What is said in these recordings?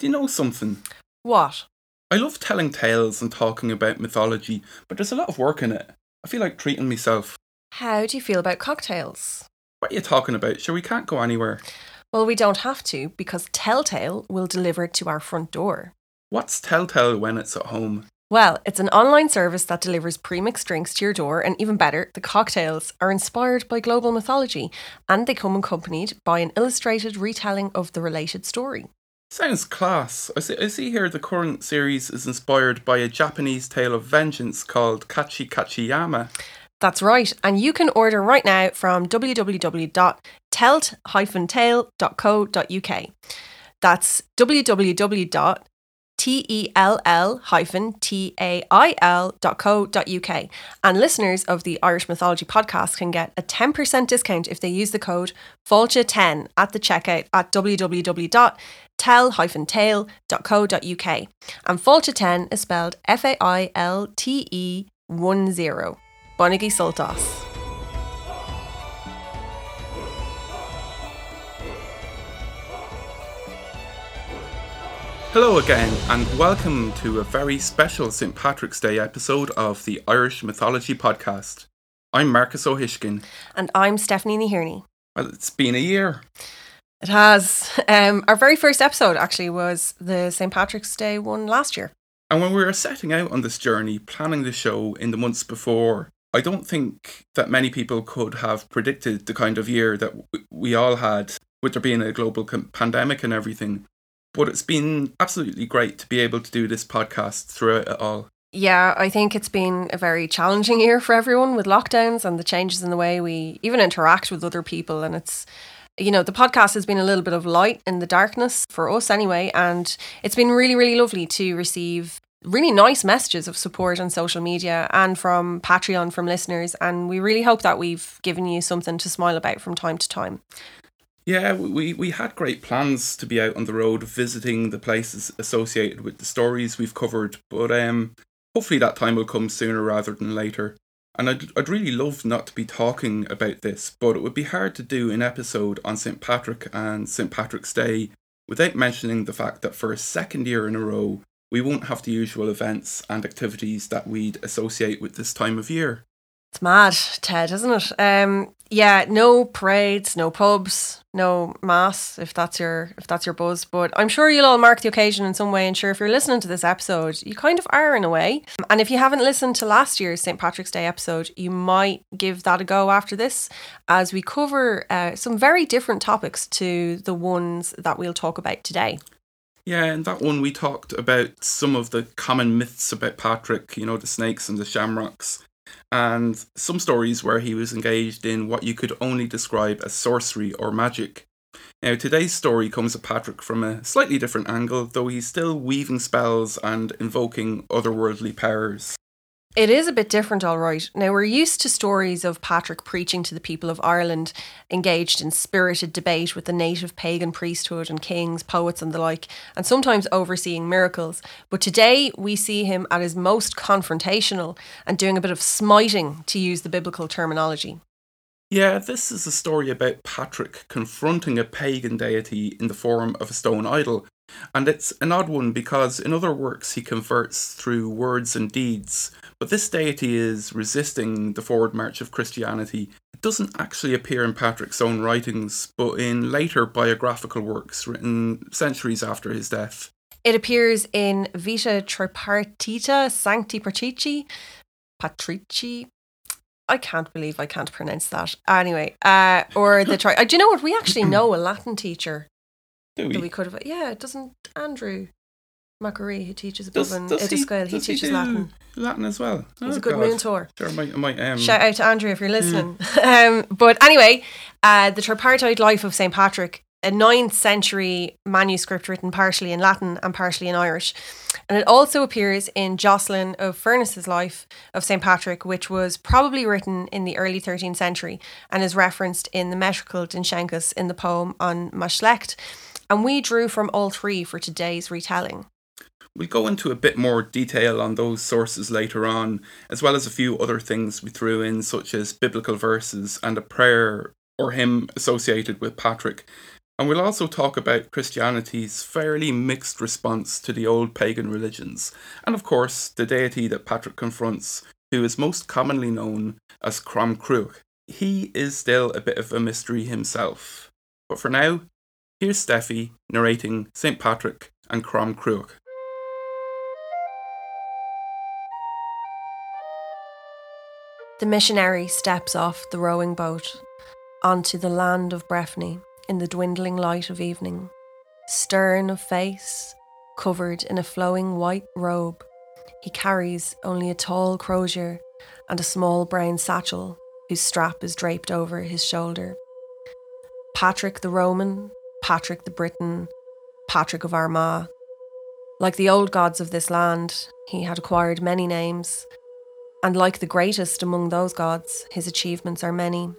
Do you know something? What? I love telling tales and talking about mythology, but there's a lot of work in it. I feel like treating myself. How do you feel about cocktails? What are you talking about? Sure, we can't go anywhere. Well, we don't have to because Telltale will deliver it to our front door. What's Telltale when it's at home? Well, it's an online service that delivers premixed drinks to your door, and even better, the cocktails are inspired by global mythology and they come accompanied by an illustrated retelling of the related story. Sounds class. I see, I see here the current series is inspired by a Japanese tale of vengeance called Kachi Kachiyama. That's right, and you can order right now from www.telt-tale.co.uk. That's www.tell-tail.co.uk. And listeners of the Irish Mythology podcast can get a 10% discount if they use the code FAILTE10 at the checkout at www.tell-tail.co.uk. And FAILTE10 is spelled F-A-I-L-T-E 1 0. Bonigi Sultas. Hello again, and welcome to a very special St. Patrick's Day episode of the Irish Mythology Podcast. I'm Marcus O'Hishkin. And I'm Stephanie Nehirney. Well, it's been a year. It has. Um, our very first episode actually was the St. Patrick's Day one last year. And when we were setting out on this journey, planning the show in the months before, I don't think that many people could have predicted the kind of year that w- we all had, with there being a global com- pandemic and everything. But it's been absolutely great to be able to do this podcast throughout it all. Yeah, I think it's been a very challenging year for everyone with lockdowns and the changes in the way we even interact with other people. And it's, you know, the podcast has been a little bit of light in the darkness for us anyway. And it's been really, really lovely to receive really nice messages of support on social media and from Patreon from listeners. And we really hope that we've given you something to smile about from time to time. Yeah, we, we had great plans to be out on the road visiting the places associated with the stories we've covered, but um, hopefully that time will come sooner rather than later. And I'd, I'd really love not to be talking about this, but it would be hard to do an episode on St. Patrick and St. Patrick's Day without mentioning the fact that for a second year in a row, we won't have the usual events and activities that we'd associate with this time of year. It's mad, Ted, isn't it? Um, yeah, no parades, no pubs, no mass, if that's your if that's your buzz. But I'm sure you'll all mark the occasion in some way. And sure, if you're listening to this episode, you kind of are in a way. And if you haven't listened to last year's St Patrick's Day episode, you might give that a go after this, as we cover uh, some very different topics to the ones that we'll talk about today. Yeah, in that one we talked about some of the common myths about Patrick, you know, the snakes and the shamrocks, and some stories where he was engaged in what you could only describe as sorcery or magic. Now, today's story comes at Patrick from a slightly different angle, though he's still weaving spells and invoking otherworldly powers. It is a bit different, all right. Now, we're used to stories of Patrick preaching to the people of Ireland, engaged in spirited debate with the native pagan priesthood and kings, poets, and the like, and sometimes overseeing miracles. But today, we see him at his most confrontational and doing a bit of smiting, to use the biblical terminology. Yeah, this is a story about Patrick confronting a pagan deity in the form of a stone idol. And it's an odd one because in other works he converts through words and deeds, but this deity is resisting the forward march of Christianity. It doesn't actually appear in Patrick's own writings, but in later biographical works written centuries after his death. It appears in Vita Tripartita Sancti Patrici, Patrici. I can't believe I can't pronounce that. Anyway, uh, or the tri. Uh, do you know what? We actually know a Latin teacher Do that we? we could have. Yeah, doesn't Andrew Macquarie, who teaches above Does, in does he, he teaches do Latin. Latin as well. He's Oh, a good God. mentor. Sure, I might, I might, um, Shout out to Andrew if you're listening. um, but anyway, uh, the Tripartite Life of St. Patrick, a 9th century manuscript written partially in Latin and partially in Irish. And it also appears in Jocelyn of Furness's Life of St. Patrick, which was probably written in the early 13th century and is referenced in the metrical Dindshenchas in the poem on Magh Slécht. And we drew from all three for today's retelling. We'll go into a bit more detail on those sources later on, as well as a few other things we threw in, such as biblical verses and a prayer or hymn associated with Patrick. And we'll also talk about Christianity's fairly mixed response to the old pagan religions, and of course, the deity that Patrick confronts, who is most commonly known as Crom Cruach. He is still a bit of a mystery himself. But for now, here's Steffi narrating St. Patrick and Crom The missionary steps off the rowing boat onto the land of Breffni in the dwindling light of evening, stern of face, covered in a flowing white robe. He carries only a tall crozier and a small brown satchel whose strap is draped over his shoulder. Patrick the Roman, Patrick the Briton, Patrick of Armagh. Like the old gods of this land, he had acquired many names, and like the greatest among those gods, his achievements are many.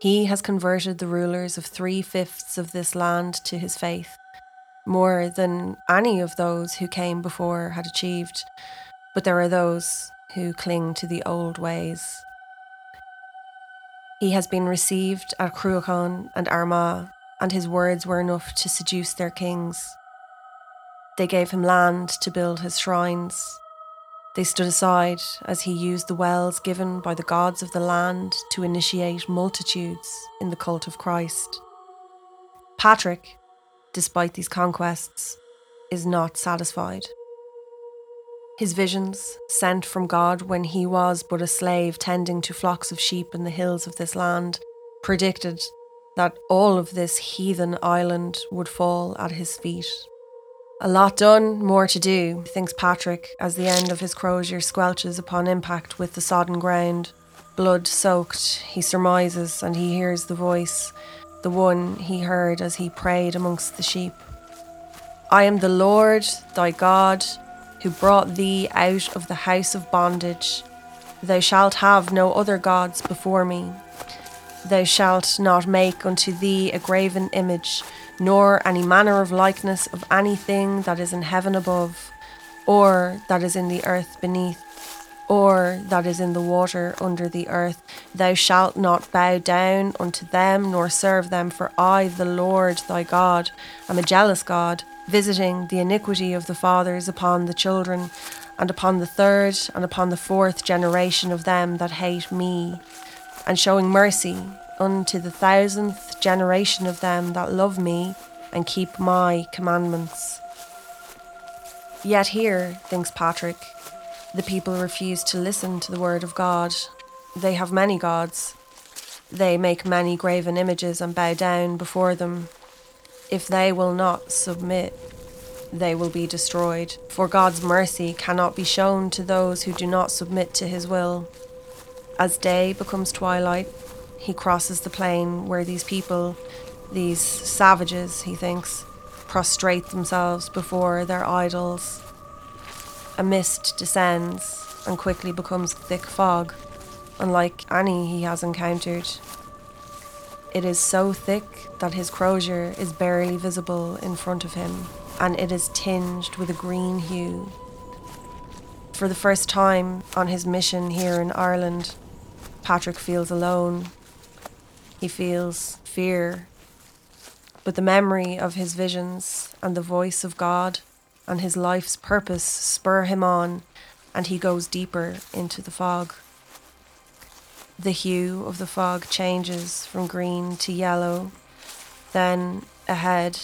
He has converted the rulers of three fifths of this land to his faith, more than any of those who came before had achieved. But there are those who cling to the old ways. He has been received at Cruachan and Armagh, and his words were enough to seduce their kings. They gave him land to build his shrines, they stood aside as he used the wells given by the gods of the land to initiate multitudes in the cult of Christ. Patrick, despite these conquests, is not satisfied. His visions, sent from God when he was but a slave tending to flocks of sheep in the hills of this land, predicted that all of this heathen island would fall at his feet a lot done, more to do, thinks Patrick as the end of his crozier squelches upon impact with the sodden ground. Blood soaked, he surmises, and he hears the voice, the one he heard as he prayed amongst the sheep. I am the Lord thy God, who brought thee out of the house of bondage. Thou shalt have no other gods before me. Thou shalt not make unto thee a graven image nor any manner of likeness of anything that is in heaven above, or that is in the earth beneath, or that is in the water under the earth. Thou shalt not bow down unto them, nor serve them, for I, the Lord thy God, am a jealous God, visiting the iniquity of the fathers upon the children, and upon the third and upon the fourth generation of them that hate me, and showing mercy unto the thousandth generation of them that love me and keep my commandments. Yet here, thinks Patrick, the people refuse to listen to the word of God. They have many gods. They make many graven images and bow down before them. If they will not submit, they will be destroyed. For God's mercy cannot be shown to those who do not submit to his will. As day becomes twilight, he crosses the plain where these people, these savages, he thinks, prostrate themselves before their idols. A mist descends and quickly becomes thick fog, unlike any he has encountered. It is so thick that his crozier is barely visible in front of him, and it is tinged with a green hue. For the first time on his mission here in Ireland, Patrick feels alone he feels fear. But the memory of his visions and the voice of God and his life's purpose spur him on, and he goes deeper into the fog. The hue of the fog changes from green to yellow. Then, ahead,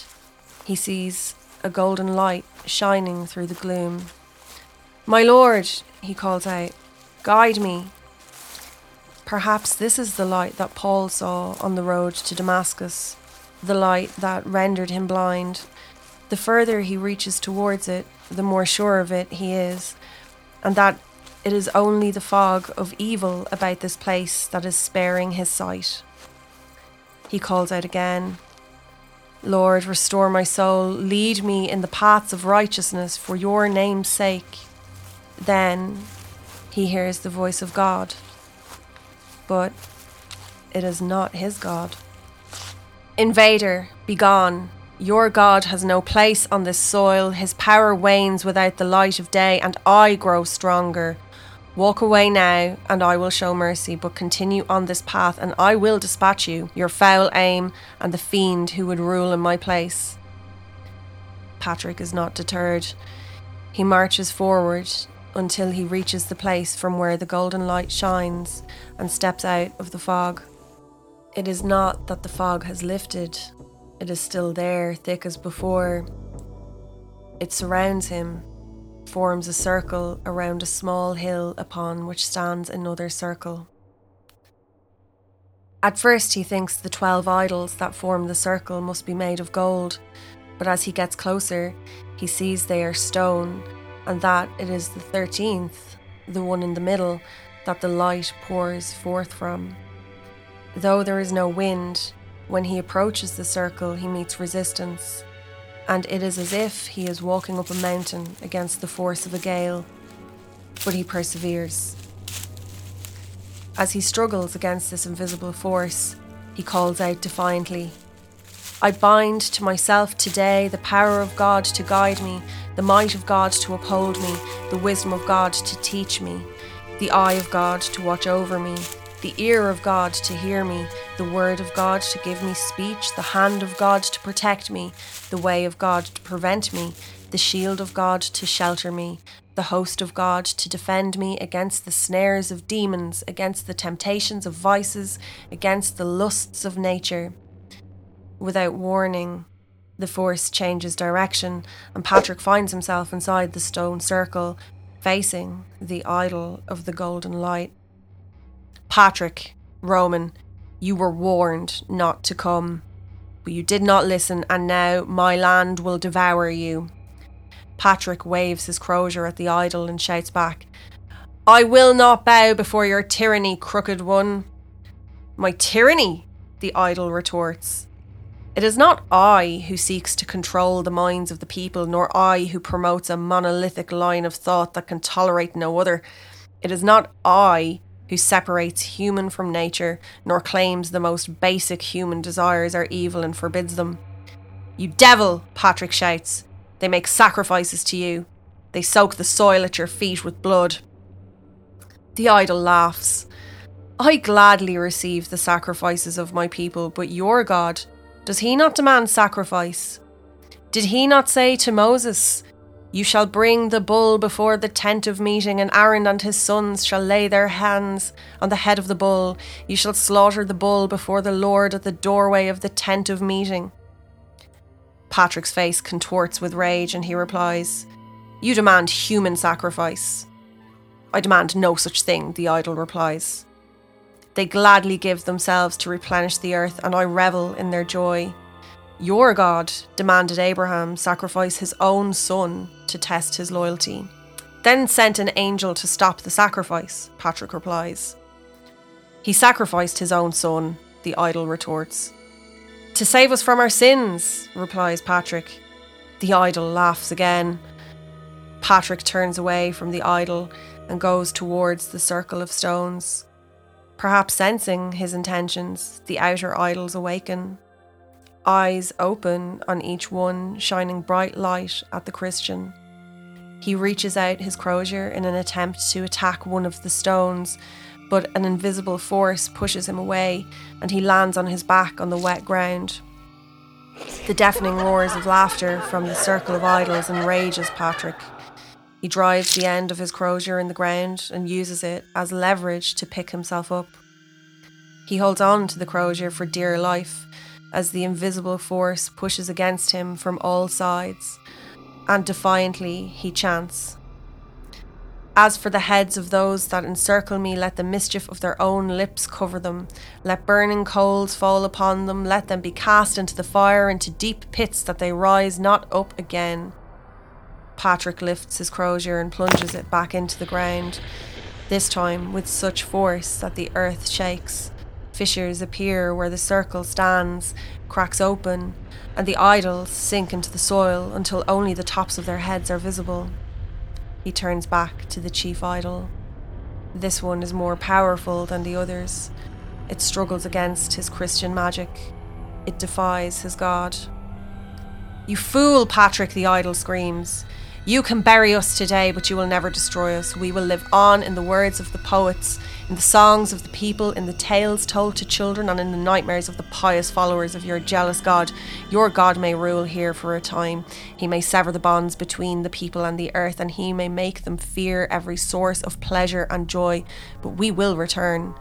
he sees a golden light shining through the gloom. My lord, he calls out, guide me. Perhaps this is the light that Paul saw on the road to Damascus, the light that rendered him blind. The further he reaches towards it, the more sure of it he is, and that it is only the fog of evil about this place that is sparing his sight. He calls out again, Lord, restore my soul, lead me in the paths of righteousness for your name's sake. Then he hears the voice of God but it is not his God. Invader, begone. Your God has no place on this soil. His power wanes without the light of day, and I grow stronger. Walk away now, and I will show mercy, but continue on this path, and I will dispatch you, your foul aim, and the fiend who would rule in my place. Patrick is not deterred. He marches forward until he reaches the place from where the golden light shines and steps out of the fog. It is not that the fog has lifted, it is still there, thick as before. It surrounds him, forms a circle around a small hill upon which stands another circle. At first, he thinks the twelve idols that form the circle must be made of gold, but as he gets closer, he sees they are stone, and that it is the thirteenth, the one in the middle, that the light pours forth from. Though there is no wind, when he approaches the circle, he meets resistance, and it is as if he is walking up a mountain against the force of a gale, but he perseveres. As he struggles against this invisible force, he calls out defiantly, I bind to myself today the power of God to guide me, the might of God to uphold me, the wisdom of God to teach me, the eye of God to watch over me, the ear of God to hear me, the word of God to give me speech, the hand of God to protect me, the way of God to prevent me, the shield of God to shelter me, the host of God to defend me against the snares of demons, against the temptations of vices, against the lusts of nature. Without warning, the force changes direction, and Patrick finds himself inside the stone circle, facing the idol of the golden light. Patrick, Roman, you were warned not to come, but you did not listen, and now my land will devour you. Patrick waves his crozier at the idol and shouts back, I will not bow before your tyranny, crooked one. My tyranny, the idol retorts. It is not I who seeks to control the minds of the people, nor I who promotes a monolithic line of thought that can tolerate no other. It is not I who separates human from nature, nor claims the most basic human desires are evil and forbids them. You devil, Patrick shouts. They make sacrifices to you. They soak the soil at your feet with blood. The idol laughs. I gladly receive the sacrifices of my people, but your God, does he not demand sacrifice? Did he not say to Moses, you shall bring the bull before the tent of meeting, and Aaron and his sons shall lay their hands on the head of the bull. You shall slaughter the bull before the Lord at the doorway of the tent of meeting. Patrick's face contorts with rage, and he replies, You demand human sacrifice. I demand no such thing, the idol replies. They gladly give themselves to replenish the earth, and I revel in their joy. Your God demanded Abraham sacrifice his own son to test his loyalty, then sent an angel to stop the sacrifice, Patrick replies. He sacrificed his own son, the idol retorts. To save us from our sins, replies Patrick. The idol laughs again. Patrick turns away from the idol and goes towards the circle of stones. Perhaps sensing his intentions, the outer idols awaken eyes open on each one, shining bright light at the Christian. He reaches out his crozier in an attempt to attack one of the stones, but an invisible force pushes him away and he lands on his back on the wet ground. The deafening roars of laughter from the circle of idols enrages Patrick. He drives the end of his crozier in the ground and uses it as leverage to pick himself up. He holds on to the crozier for dear life as the invisible force pushes against him from all sides, and defiantly he chants. As for the heads of those that encircle me, let the mischief of their own lips cover them. Let burning coals fall upon them. Let them be cast into the fire, into deep pits, that they rise not up again. Patrick lifts his crozier and plunges it back into the ground, this time with such force that the earth shakes. Fissures appear where the circle stands, cracks open, and the idols sink into the soil until only the tops of their heads are visible. He turns back to the chief idol. This one is more powerful than the others. It struggles against his Christian magic. It defies his God. You fool, Patrick, the idol screams. You can bury us today, but you will never destroy us. We will live on in the words of the poets, in the songs of the people, in the tales told to children, and in the nightmares of the pious followers of your jealous God. Your God may rule here for a time. He may sever the bonds between the people and the earth, and he may make them fear every source of pleasure and joy. But we will return.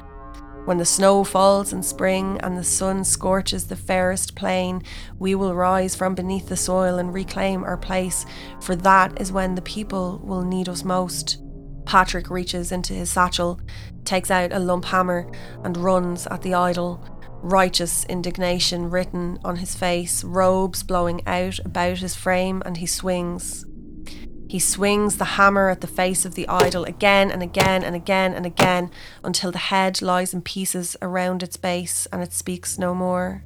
When the snow falls in spring and the sun scorches the fairest plain, we will rise from beneath the soil and reclaim our place, for that is when the people will need us most. Patrick reaches into his satchel, takes out a lump hammer, and runs at the idol. Righteous indignation written on his face, robes blowing out about his frame, and he swings. He swings the hammer at the face of the idol again and again and again and again until the head lies in pieces around its base and it speaks no more.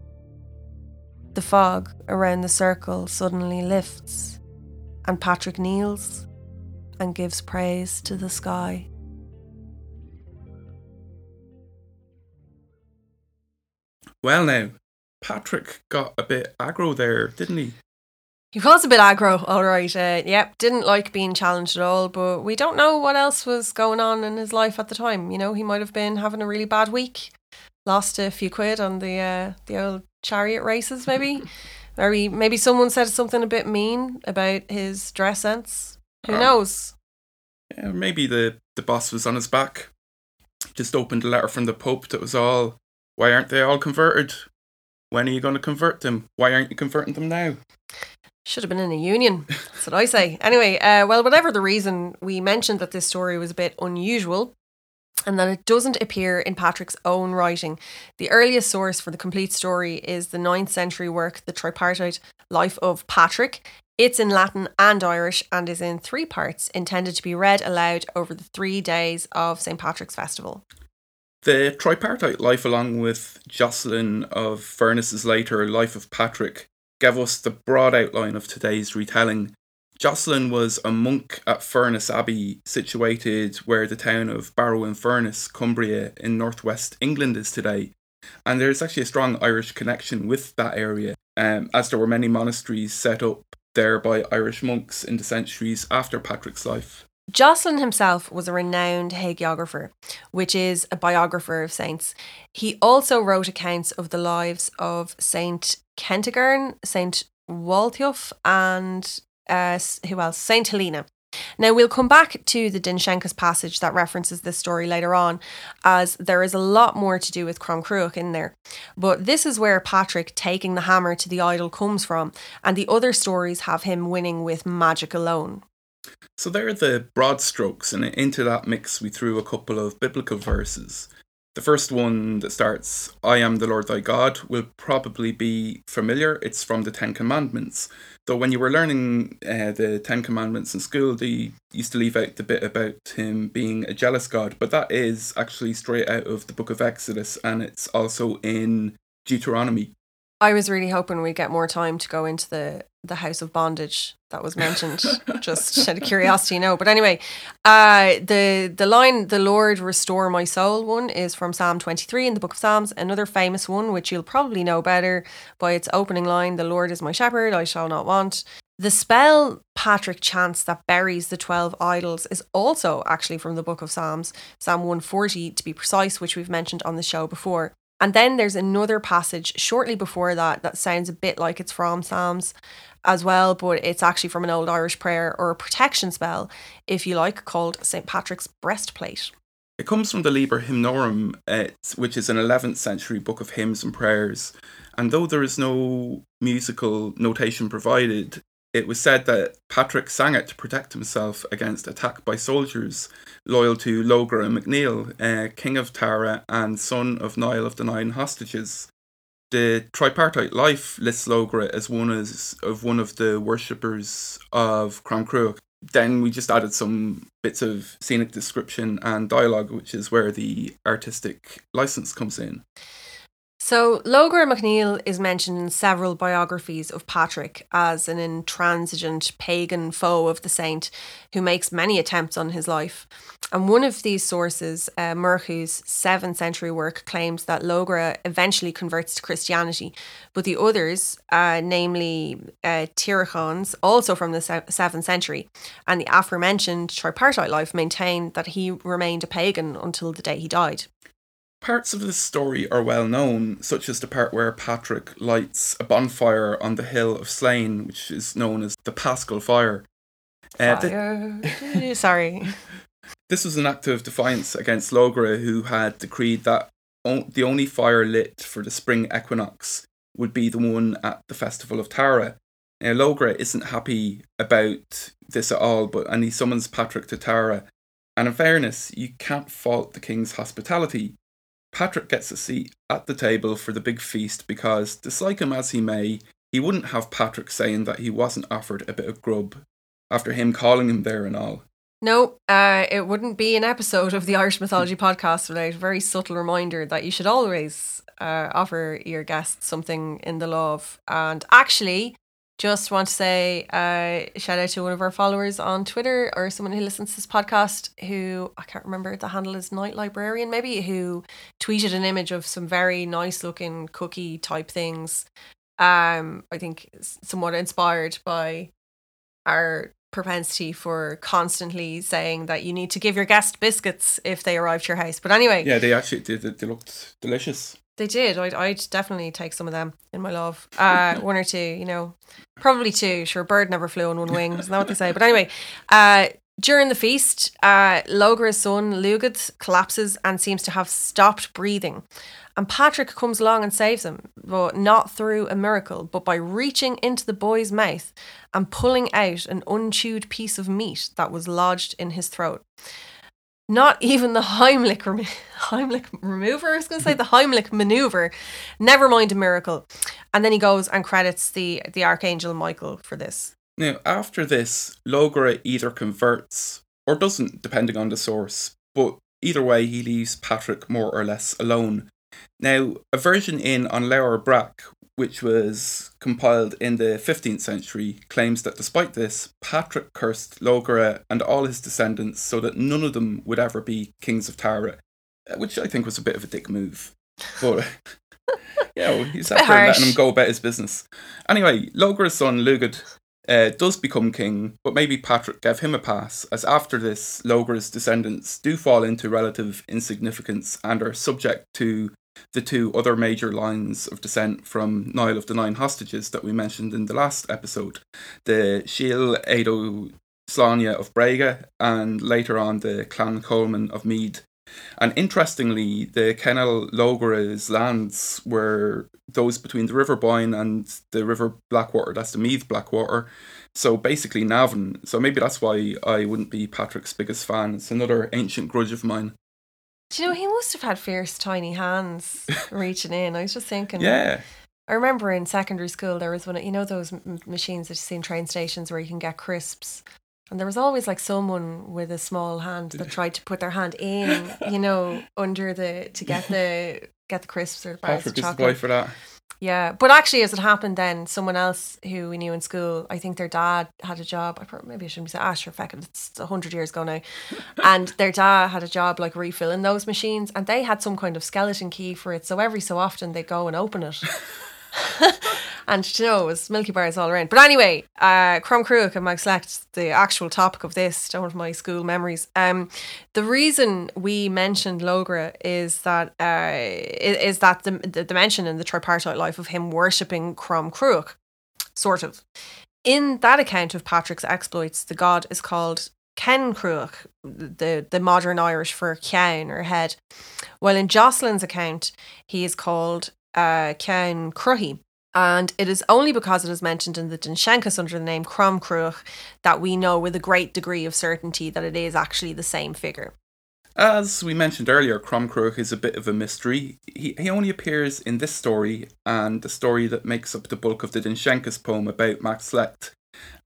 The fog around the circle suddenly lifts, and Patrick kneels and gives praise to the sky. Well, now, Patrick got a bit aggro there, didn't he? He was a bit aggro, all right. Uh, yep, didn't like being challenged at all, but we don't know what else was going on in his life at the time. You know, he might have been having a really bad week, lost a few quid on the uh, the old chariot races, maybe. Maybe maybe someone said something a bit mean about his dress sense. Who Oh. knows? Yeah, maybe the, the boss was on his back. Just opened a letter from the Pope that was all, why aren't they all converted? When are you going to convert them? Why aren't you converting them now? Should have been in a union. That's what I say. Anyway, uh, well, whatever the reason, we mentioned that this story was a bit unusual and that it doesn't appear in Patrick's own writing. The earliest source for the complete story is the 9th century work, The Tripartite Life of Patrick. It's in Latin and Irish and is in three parts, intended to be read aloud over the three days of St. Patrick's Festival. The tripartite life, along with Jocelyn of Furness's later Life of Patrick, gave us the broad outline of today's retelling. Jocelyn was a monk at Furness Abbey, situated where the town of Barrow in Furness, Cumbria, in northwest England is today. And there's actually a strong Irish connection with that area, um, as there were many monasteries set up there by Irish monks in the centuries after Patrick's life. Jocelyn himself was a renowned hagiographer, which is a biographer of saints. He also wrote accounts of the lives of Saint Kentigern, Saint Waltheof, and uh, who else? Saint Helena. Now we'll come back to the Dindshenchas passage that references this story later on, as there is a lot more to do with Cromcruach in there. But this is where Patrick taking the hammer to the idol comes from, and the other stories have him winning with magic alone. So there are the broad strokes, and into that mix we threw a couple of biblical verses. The first one that starts, I am the Lord thy God, will probably be familiar. It's from the Ten Commandments. Though when you were learning uh, the Ten Commandments in school, they used to leave out the bit about him being a jealous God, but that is actually straight out of the book of Exodus, and it's also in Deuteronomy. I was really hoping we'd get more time to go into the the house of bondage that was mentioned. just out of curiosity, no. But anyway, uh, the the line "The Lord restore my soul" one is from Psalm twenty three in the Book of Psalms. Another famous one, which you'll probably know better by its opening line: "The Lord is my shepherd; I shall not want." The spell Patrick chants that buries the 12 idols is also actually from the book of Psalms, Psalm 140 to be precise, which we've mentioned on the show before. And then there's another passage shortly before that that sounds a bit like it's from Psalms as well, but it's actually from an old Irish prayer or a protection spell, if you like, called St. Patrick's breastplate. It comes from the Liber Hymnorum, uh, which is an 11th century book of hymns and prayers. And though there is no musical notation provided, it was said that Patrick sang it to protect himself against attack by soldiers loyal to Logra and McNeil, uh, king of Tara and son of Niall of the Nine Hostages. The tripartite life lists Logra as one as, of one of the worshippers of Cromcruach. Then we just added some bits of scenic description and dialogue, which is where the artistic license comes in. So, Logra MacNeil is mentioned in several biographies of Patrick as an intransigent pagan foe of the saint who makes many attempts on his life. And one of these sources, uh, 7th century work, claims that Logra eventually converts to Christianity, but the others, uh, namely uh, also from the 7th century, and the aforementioned tripartite life, maintain that he remained a pagan until the day he died. Parts of this story are well known, such as the part where Patrick lights a bonfire on the hill of Slane, which is known as the Paschal Fire. Uh, fire. Sorry. This was an act of defiance against Logra, who had decreed that o- the only fire lit for the spring equinox would be the one at the festival of Tara. Now, Logra isn't happy about this at all, but and he summons Patrick to Tara. And in fairness, you can't fault the king's hospitality. Patrick gets a seat at the table for the big feast because, dislike him as he may, he wouldn't have Patrick saying that he wasn't offered a bit of grub after him calling him there and all. No, uh, it wouldn't be an episode of the Irish Mythology podcast without a very subtle reminder that you should always uh, offer your guests something in the love. And actually, just want to say uh, shout out to one of our followers on Twitter or someone who listens to this podcast who I can't remember the handle is Night Librarian maybe who tweeted an image of some very nice looking cookie type things. Um, I think somewhat inspired by our propensity for constantly saying that you need to give your guest biscuits if they arrive to your house. But anyway, yeah, they actually did. They looked delicious. They did. I'd, I'd definitely take some of them in my love. Uh, one or two, you know, probably two. Sure, bird never flew on one wing. Isn't that what they say? But anyway, uh, during the feast, uh, Logra's son, Lugad, collapses and seems to have stopped breathing. And Patrick comes along and saves him, but not through a miracle, but by reaching into the boy's mouth and pulling out an unchewed piece of meat that was lodged in his throat. Not even the Heimlich, rem- Heimlich remover, I was going to say the Heimlich maneuver. Never mind a miracle. And then he goes and credits the, the Archangel Michael for this. Now, after this, Logra either converts or doesn't, depending on the source. But either way, he leaves Patrick more or less alone. Now, a version in on Leabhar Breac which was compiled in the 15th century, claims that despite this, Patrick cursed Logra and all his descendants so that none of them would ever be kings of Tara, uh, which I think was a bit of a dick move. But yeah, well, he's after letting him go about his business. Anyway, Logra's son Lugad uh, does become king, but maybe Patrick gave him a pass, as after this, Logra's descendants do fall into relative insignificance and are subject to the two other major lines of descent from Niall of the Nine Hostages that we mentioned in the last episode the Síl nÁedo Sláine of Brega and later on the Clann Cholmáin of Meath. And interestingly, the Cenél Logra's lands were those between the River Boyne and the River Blackwater, that's the Meath Blackwater. So basically Navan. So maybe that's why I wouldn't be Patrick's biggest fan. It's another ancient grudge of mine. Do you know he must have had fierce tiny hands reaching in? I was just thinking. Yeah. I remember in secondary school there was one. Of, you know those m- machines that you see in train stations where you can get crisps, and there was always like someone with a small hand that tried to put their hand in, you know, under the to get the get the crisps or the bars of chocolate. boy for that. Yeah, but actually, as it happened, then someone else who we knew in school, I think their dad had a job. I probably, maybe I shouldn't be saying, ah, sure, feck it, it's hundred years ago now, and their dad had a job like refilling those machines, and they had some kind of skeleton key for it. So every so often they go and open it. and you know, it was Milky Bars all around. But anyway, uh, Crom Cruach and Select, the actual topic of this, don't my school memories. Um, the reason we mentioned Logra is that uh, is that the, the mention in the tripartite life of him worshipping Crom Cruach, sort of. In that account of Patrick's exploits, the god is called Cenn Cruach, the, the modern Irish for Cian or head. While in Jocelyn's account, he is called uh, Cruhi. And it is only because it is mentioned in the Dindshenchas under the name Crom Cruach that we know with a great degree of certainty that it is actually the same figure. As we mentioned earlier, Crom Cruach is a bit of a mystery. He, he only appears in this story and the story that makes up the bulk of the Dindshenchas poem about Magh Slécht.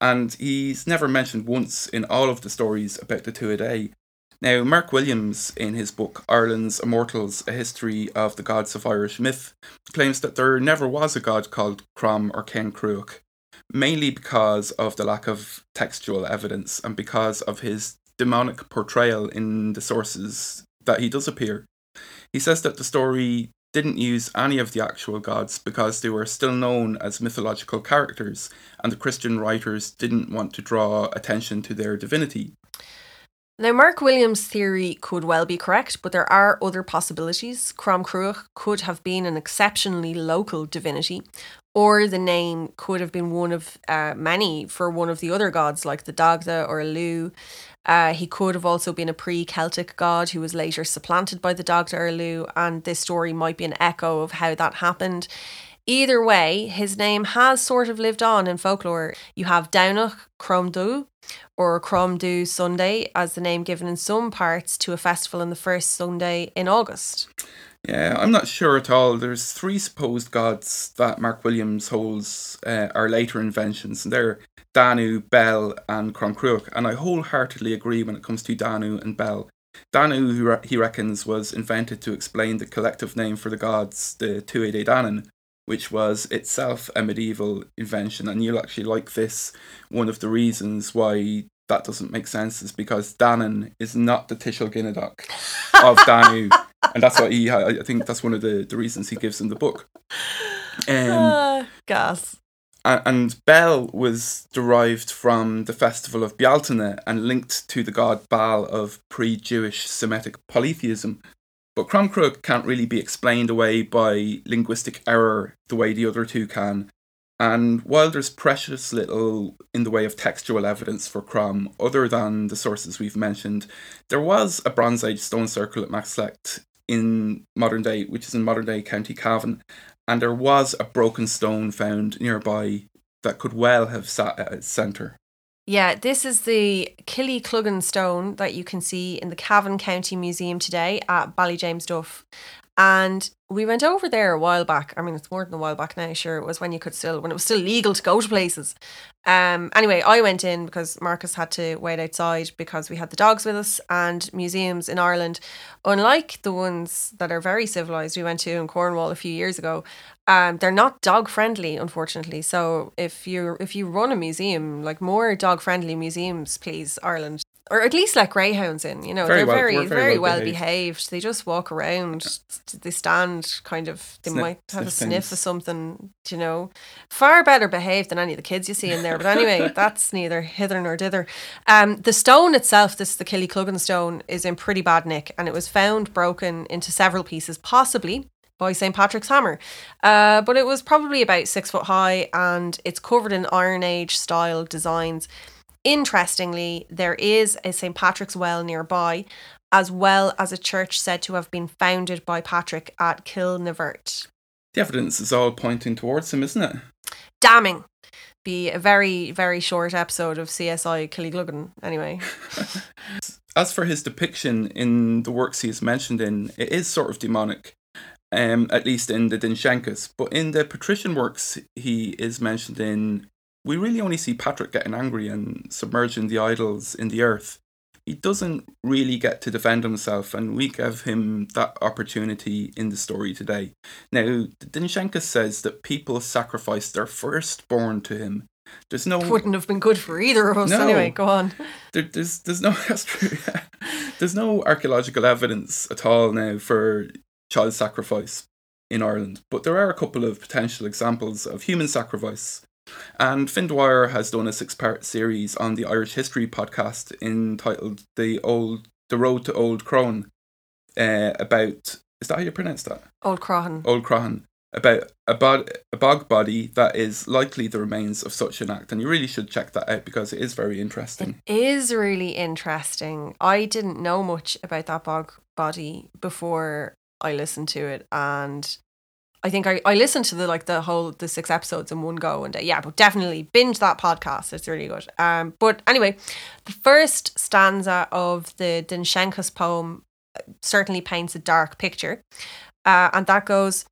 And he's never mentioned once in all of the stories about the Tuatha Now, Mark Williams, in his book Ireland's Immortals A History of the Gods of Irish Myth, claims that there never was a god called Crom or Ken Cruach, mainly because of the lack of textual evidence and because of his demonic portrayal in the sources that he does appear. He says that the story didn't use any of the actual gods because they were still known as mythological characters, and the Christian writers didn't want to draw attention to their divinity. Now, Mark Williams' theory could well be correct, but there are other possibilities. Crom Cruach could have been an exceptionally local divinity, or the name could have been one of uh, many for one of the other gods, like the Dagda or Lugh. Uh, he could have also been a pre Celtic god who was later supplanted by the Dagda or Lugh, and this story might be an echo of how that happened. Either way, his name has sort of lived on in folklore. You have Downach Cromdu or Crom Dubh Sunday as the name given in some parts to a festival on the first Sunday in August. Yeah, I'm not sure at all. There's three supposed gods that Mark Williams holds uh, are later inventions, and they're Danu, Bel, and Cruach. And I wholeheartedly agree when it comes to Danu and Bel. Danu, he reckons, was invented to explain the collective name for the gods, the Tuatha Danann, which was itself a medieval invention. And you'll actually like this. One of the reasons why that doesn't make sense is because Danann is not the tuiseal ginideach of Danu. and that's what he, I think that's one of the, the reasons he gives in the book. Um, uh, gas. And Bel was derived from the festival of Bealtaine and linked to the god Baal of pre Jewish Semitic polytheism. But Crom Cruach can't really be explained away by linguistic error the way the other two can. And while there's precious little in the way of textual evidence for Crom, other than the sources we've mentioned, there was a Bronze Age stone circle at Magh Slécht in modern day, which is in modern day County Cavan, and there was a broken stone found nearby that could well have sat at its centre. Yeah, this is the Killycluggan stone that you can see in the Cavan County Museum today at Ballyjamesduff. And we went over there a while back. I mean, it's more than a while back now. Sure, it was when you could still, when it was still legal to go to places. Um. Anyway, I went in because Marcus had to wait outside because we had the dogs with us. And museums in Ireland, unlike the ones that are very civilized, we went to in Cornwall a few years ago, um, they're not dog friendly, unfortunately. So if you if you run a museum, like more dog friendly museums, please, Ireland, or at least let greyhounds in. You know, very they're well, very, very, very well, well behaved. behaved. They just walk around. They stand kind of. They sniff, might have sniff a sniff things. of something. You know, far better behaved than any of the kids you see in there. But anyway, that's neither hither nor dither. Um, the stone itself, this the Killycluggan stone, is in pretty bad nick, and it was found broken into several pieces, possibly by St. Patrick's hammer. Uh, but it was probably about six foot high and it's covered in Iron Age style designs. Interestingly, there is a St. Patrick's well nearby, as well as a church said to have been founded by Patrick at Kilnavert. The evidence is all pointing towards him, isn't it? Damning. Be a very, very short episode of CSI Killycluggan, anyway. As for his depiction in the works he is mentioned in, it is sort of demonic um, at least in the Dindshenchas. But in the patrician works he is mentioned in, we really only see Patrick getting angry and submerging the idols in the earth. He doesn't really get to defend himself, and we give him that opportunity in the story today. Now, Dinshenka says that people sacrifice their firstborn to him. There's no wouldn't have been good for either of us no, anyway. Go on. There, there's there's no that's true. there's no archaeological evidence at all now for child sacrifice in Ireland, but there are a couple of potential examples of human sacrifice. And Fin Dwyer has done a six part series on the Irish History podcast entitled The Old The Road to Old Crone uh, about is that how you pronounce that? Old Croghan. Old Croghan. About a, bod- a bog body that is likely the remains of such an act. And you really should check that out because it is very interesting. It is really interesting. I didn't know much about that bog body before I listened to it and I think I, I listened to the like the whole the six episodes in one go and uh, yeah but definitely binge that podcast. It's really good. Um but anyway the first stanza of the Dindshenchas poem uh, certainly paints a dark picture. Uh, and that goes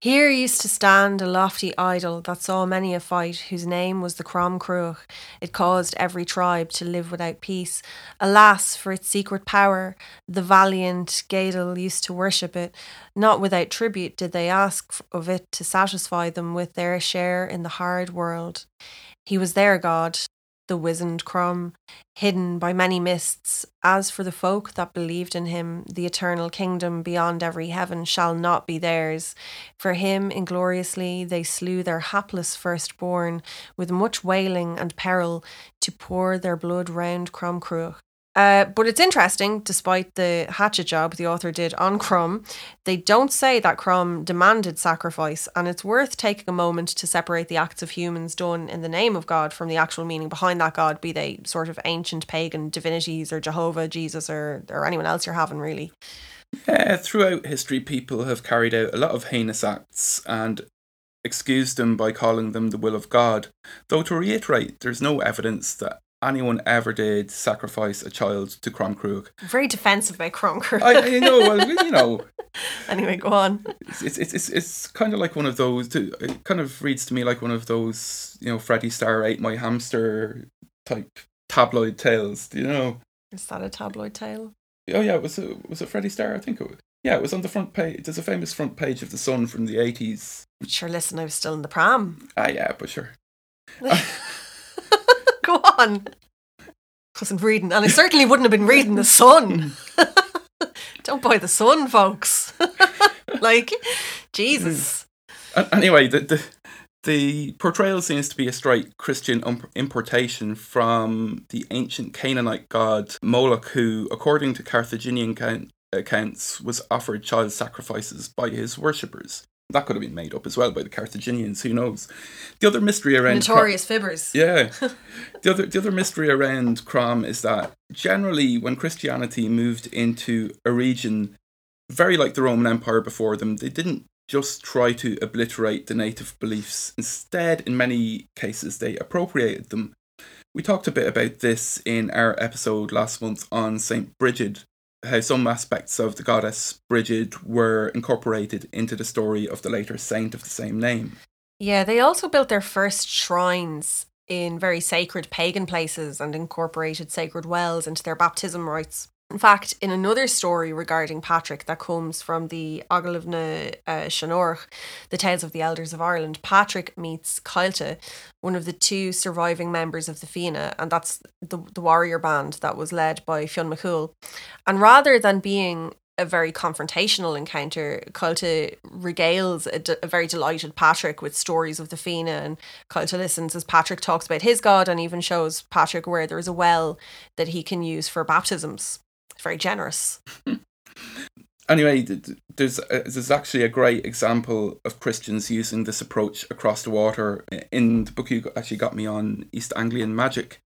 Here used to stand a lofty idol that saw many a fight, whose name was the Crom Cruach. It caused every tribe to live without peace. Alas, for its secret power! The valiant Gaedel used to worship it. Not without tribute did they ask of it to satisfy them with their share in the hard world. He was their god, the wizened Crom, hidden by many mists. As for the folk that believed in him, the eternal kingdom beyond every heaven shall not be theirs. For him, ingloriously, they slew their hapless firstborn, with much wailing and peril, to pour their blood round Crom Cruach. Uh, but it's interesting, despite the hatchet job the author did on Crom, they don't say that Crom demanded sacrifice, and it's worth taking a moment to separate the acts of humans done in the name of God from the actual meaning behind that God, be they sort of ancient pagan divinities or Jehovah, Jesus, or, or anyone else you're having, really. Yeah, throughout history, people have carried out a lot of heinous acts and excused them by calling them the will of God. Though, to reiterate, there's no evidence that anyone ever did sacrifice a child to Crom Cruach. Very defensive about Crom Cruach. I, I know, well, you know. anyway, go on. It's, it's, it's, it's kind of like one of those, it kind of reads to me like one of those, you know, Freddie Starr ate my hamster type tabloid tales, do you know? Is that a tabloid tale? Oh yeah, was it was it Freddie Starr? I think it was. Yeah, it was on the front page. There's a famous front page of the Sun from the eighties. Sure, listen, I was still in the pram. Ah, yeah, but sure. Go on. Wasn't reading, and I certainly wouldn't have been reading the Sun. Don't buy the Sun, folks. like, Jesus. Anyway, the, the the portrayal seems to be a straight Christian um, importation from the ancient Canaanite god Moloch, who, according to Carthaginian accounts, was offered child sacrifices by his worshippers. That could have been made up as well by the Carthaginians. Who knows? The other mystery around notorious Crom- fibbers. Yeah. the other the other mystery around Crom is that generally, when Christianity moved into a region very like the Roman Empire before them, they didn't just try to obliterate the native beliefs. Instead, in many cases, they appropriated them. We talked a bit about this in our episode last month on St. Bridget, how some aspects of the goddess Bridget were incorporated into the story of the later saint of the same name. Yeah, they also built their first shrines in very sacred pagan places and incorporated sacred wells into their baptism rites. In fact, in another story regarding Patrick that comes from the Ogilvna uh, the Tales of the Elders of Ireland, Patrick meets Caoilte, one of the two surviving members of the Fianna, and that's the, the warrior band that was led by Fionn McCool. And rather than being a very confrontational encounter. Caoilte regales a, de- a, very delighted Patrick with stories of the Fianna, and Caoilte listens as Patrick talks about his God and even shows Patrick where there is a well that he can use for baptisms very generous. anyway, there's uh, there's actually a great example of Christians using this approach across the water. In the book, you actually got me on East Anglian magic.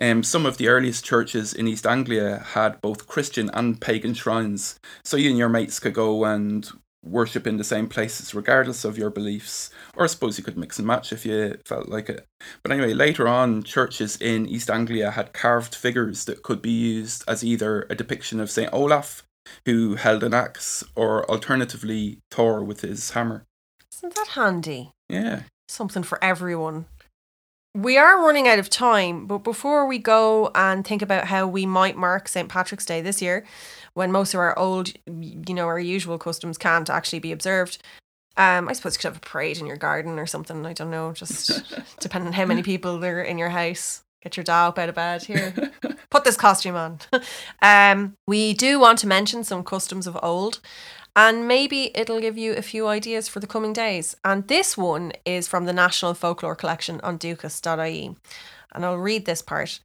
Um, some of the earliest churches in East Anglia had both Christian and pagan shrines, so you and your mates could go and worship in the same places regardless of your beliefs. Or i suppose you could mix and match if you felt like it. But anyway later on churches in east anglia had carved figures that could be used as either a depiction of saint olaf who held an axe or alternatively thor with his hammer. Isn't that handy? Yeah. Something for everyone. We are running out of time, but before we go and think about how we might mark St. Patrick's Day this year, when most of our old, you know, our usual customs can't actually be observed. Um, I suppose you could have a parade in your garden or something. I don't know, just depending on how many people there are in your house. Get your dog out of bed here. Put this costume on. um, we do want to mention some customs of old, and maybe it'll give you a few ideas for the coming days. And this one is from the National Folklore Collection on duchas.ie. And I'll read this part.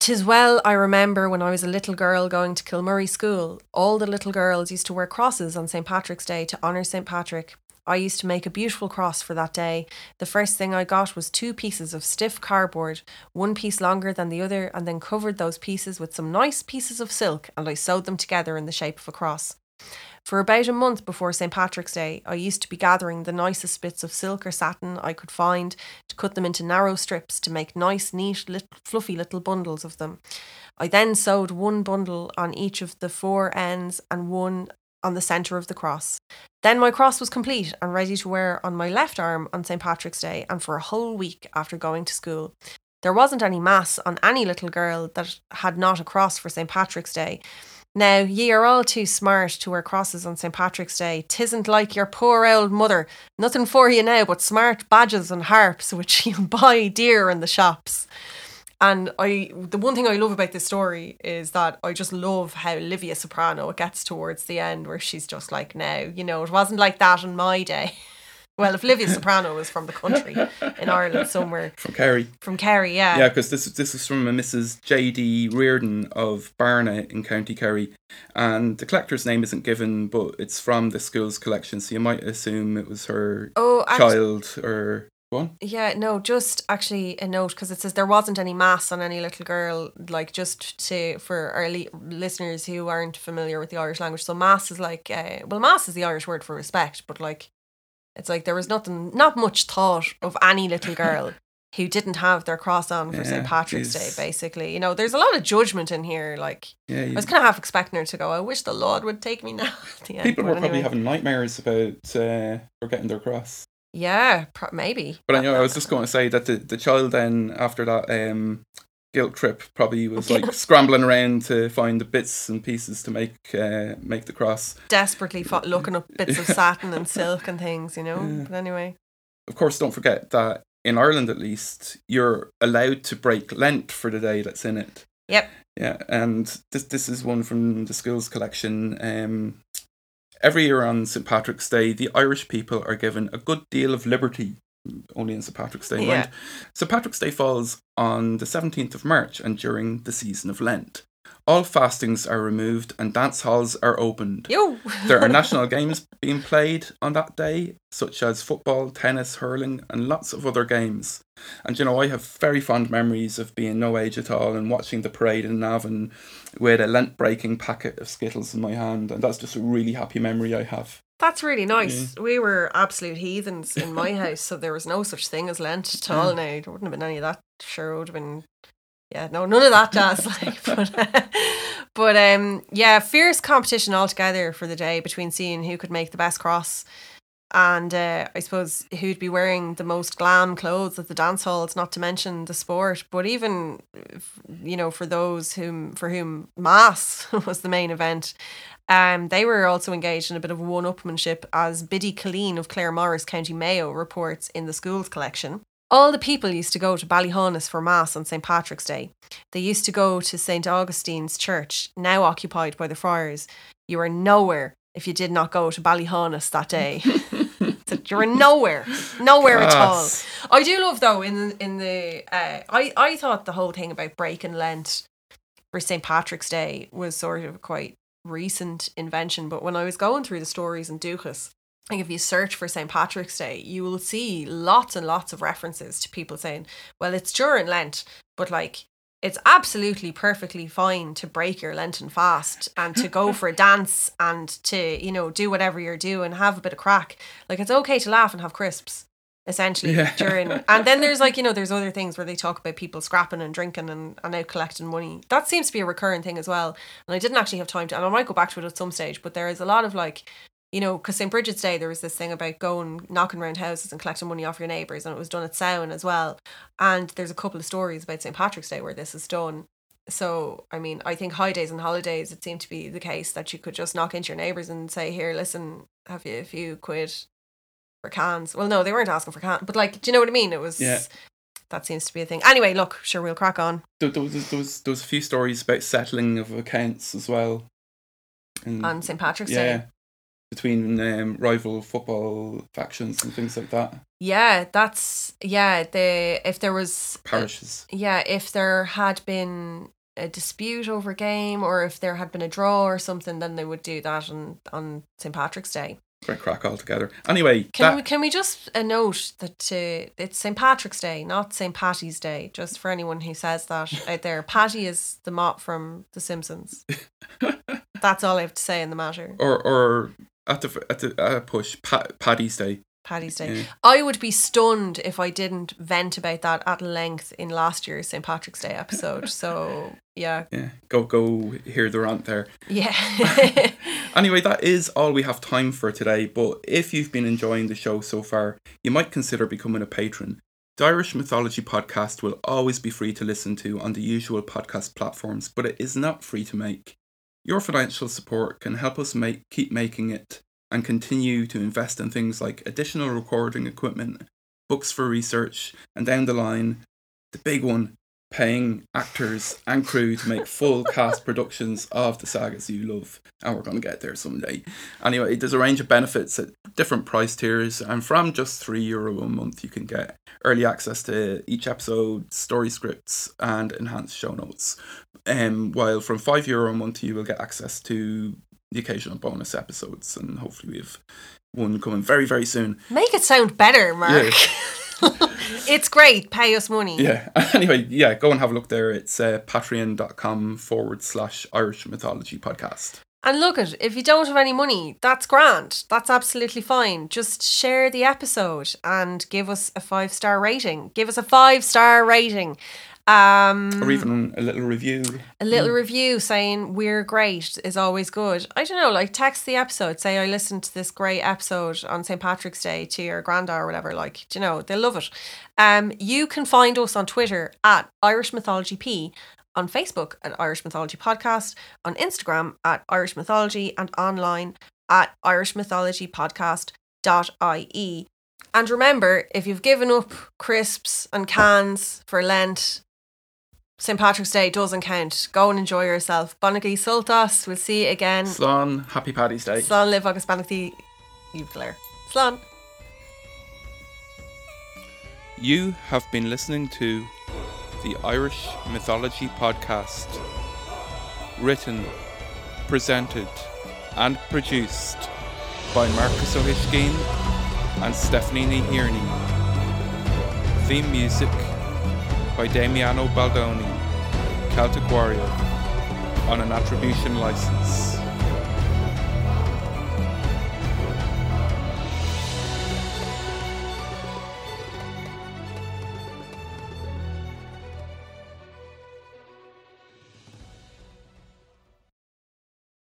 Tis well I remember when I was a little girl going to Kilmurry School. All the little girls used to wear crosses on St. Patrick's Day to honour St. Patrick. I used to make a beautiful cross for that day. The first thing I got was two pieces of stiff cardboard, one piece longer than the other, and then covered those pieces with some nice pieces of silk and I sewed them together in the shape of a cross. For about a month before St. Patrick's Day, I used to be gathering the nicest bits of silk or satin I could find to cut them into narrow strips to make nice, neat, little, fluffy little bundles of them. I then sewed one bundle on each of the four ends and one on the centre of the cross. Then my cross was complete and ready to wear on my left arm on St. Patrick's Day and for a whole week after going to school. There wasn't any meas on any little girl that had not a cross for St. Patrick's Day. Now, ye are all too smart to wear crosses on St. Patrick's Day. Tisn't like your poor old mother. Nothing for you now but smart badges and harps, which you'll buy dear in the shops. And I, the one thing I love about this story is that I just love how Livia Soprano gets towards the end, where she's just like, "Now, you know, it wasn't like that in my day." Well, if Livia Soprano was from the country in Ireland somewhere, from Kerry, from Kerry, yeah, yeah, because this this is from a Mrs. J D Reardon of Barna in County Kerry, and the collector's name isn't given, but it's from the school's collection, so you might assume it was her oh, child or one. Yeah, no, just actually a note because it says there wasn't any meas on any little girl. Like just to for our li- listeners who aren't familiar with the Irish language, so meas is like uh, well, meas is the Irish word for respect, but like it's like there was nothing, not much thought of any little girl who didn't have their cross on for Yeah, St. Patrick's. Day, basically. You know, there's a lot of judgment in here. Like, Yeah, I was kind of half expecting her to go, I wish the Lord would take me now. At the end. people were probably having nightmares about uh, forgetting their cross. Yeah, pro- maybe. But I know I was just going to say that the, the child then after that um, guilt trip probably was like scrambling around to find the bits and pieces to make uh, make the cross. Desperately fought looking up bits of satin and silk and things, you know? Yeah. But anyway. Of course, don't forget that in Ireland at least you're allowed to break Lent for the day that's in it. Yep. Yeah, and this this is one from the school's collection. Um, every year on St Patrick's Day, the Irish people are given a good deal of liberty. Only in St Patrick's Day, Yeah. St Patrick's Day falls on the seventeenth of March and during the season of Lent. All fastings are removed and dance halls are opened. Yo! There are national games being played on that day, such as football, tennis, hurling, and lots of other games. And you know, I have very fond memories of being no age at all and watching the parade in Navan with a Lent breaking packet of Skittles in my hand, and that's just a really happy memory I have. That's really nice. We were absolute heathens in my house, so there was no such thing as Lent at all. Now there wouldn't have been any of that. Sure, it would have been. Yeah, no, none of that jazz. like, but, but um, yeah, fierce competition altogether for the day between seeing who could make the best cross, and uh, I suppose who'd be wearing the most glam clothes at the dance halls. Not to mention the sport, but even you know for those whom for whom mass was the main event. Um, they were also engaged in a bit of one-upmanship, as Biddy Colleen of Claremorris, County Mayo, reports in the school's collection. All the people used to go to Ballyhaunis for Mass on St. Patrick's Day. They used to go to St. Augustine's Church, now occupied by the friars. You were nowhere if you did not go to Ballyhaunis that day. So you were nowhere, nowhere at all. I do love though in in the uh, I I thought the whole thing about breaking Lent for St Patrick's Day was sort of quite recent invention, but when I was going through the stories in Dúchas, like if you search for St Patrick's Day, you will see lots and lots of references to people saying, "Well, it's during Lent, but like." It's absolutely perfectly fine to break your Lenten fast and to go for a dance and to, you know, do whatever you're doing, have a bit of crack. Like it's okay to laugh and have crisps essentially Yeah. during and then there's like you know there's other things where they talk about people scrapping and drinking and, and out collecting money that seems to be a recurring thing as well and i didn't actually have time to and i might go back to it at some stage but there is a lot of like you know because st bridget's day there was this thing about going knocking around houses and collecting money off your neighbours and it was done at Samhain as well and there's a couple of stories about st patrick's day where this is done so i mean i think high days and holidays it seemed to be the case that you could just knock into your neighbours and say here listen have you a few quid for cans. Well, no, they weren't asking for cans, but like, do you know what I mean? It was. Yeah. That seems to be a thing. Anyway, look, sure, we'll crack on. There, there, was, there, was, there was a few stories about settling of accounts as well. And, On St. Patrick's yeah, Day. between um, rival football factions and things like that. Yeah, that's yeah. The if there was Parishes. yeah, if there had been a dispute over a game, or if there had been a draw or something, then they would do that on on St. Patrick's Day. Great crack altogether. Anyway, Can that, we can we just uh, note that uh, it's St. Patrick's Day, not St. Patty's Day, just for anyone who says that out there. Patty is the mop from The Simpsons. That's all I have to say in the matter. or or at the at the at a push, pa- Paddy's Day. Paddy's Day. Yeah. I would be stunned if I didn't vent about that at length in last year's St. Patrick's Day episode. So, yeah. Yeah, go go hear the rant there. Yeah. Anyway, that is all we have time for today. But if you've been enjoying the show so far, you might consider becoming a patron. The Irish Mythology podcast will always be free to listen to on the usual podcast platforms, but it is not free to make. Your financial support can help us make keep making it and continue to invest in things like additional recording equipment, books for research, and down the line, the big one, paying actors and crew to make full cast productions of the sagas you love. And we're going to get there someday. Anyway, there's a range of benefits at different price tiers, and from just three euro a month, you can get early access to each episode, story scripts, and enhanced show notes. Um, while from five euro a month, you will get access to the occasional bonus episodes, and hopefully we have one coming very, very soon. Make it sound better, Mark. it's great. Pay us money. Yeah. Anyway, yeah, go and have a look there. It's uh, patreon.com forward slash Irish Mythology Podcast. And look at if you don't have any money, that's grand. That's absolutely fine. Just share the episode and give us a five star rating. Give us a five star rating. Um, Or even a little review. a little review saying we're great is always good. I don't know, like text the episode, say I listened to this great episode on St. Patrick's Day to your granda or whatever. Like, you know, they'll love it. Um, you can find us on Twitter at Irish Mythology P, on Facebook at Irish Mythology Podcast, on Instagram at Irish Mythology, and online at Irish Mythology Podcast.ie. And remember, if you've given up crisps and cans for Lent, St. Patrick's Day doesn't count. Go and enjoy yourself. Bonaghy Sultas. We'll see you again. Slán, happy Paddy's Day. Slán libh agus beannachtaí. You Claire. Slán. You have been listening to the Irish Mythology Podcast. Written, presented, and produced by Marcus O'Hishkeen and Stephanie Nihirny. Theme music by Damiano Baldoni, Celtic Warrior, on an attribution license.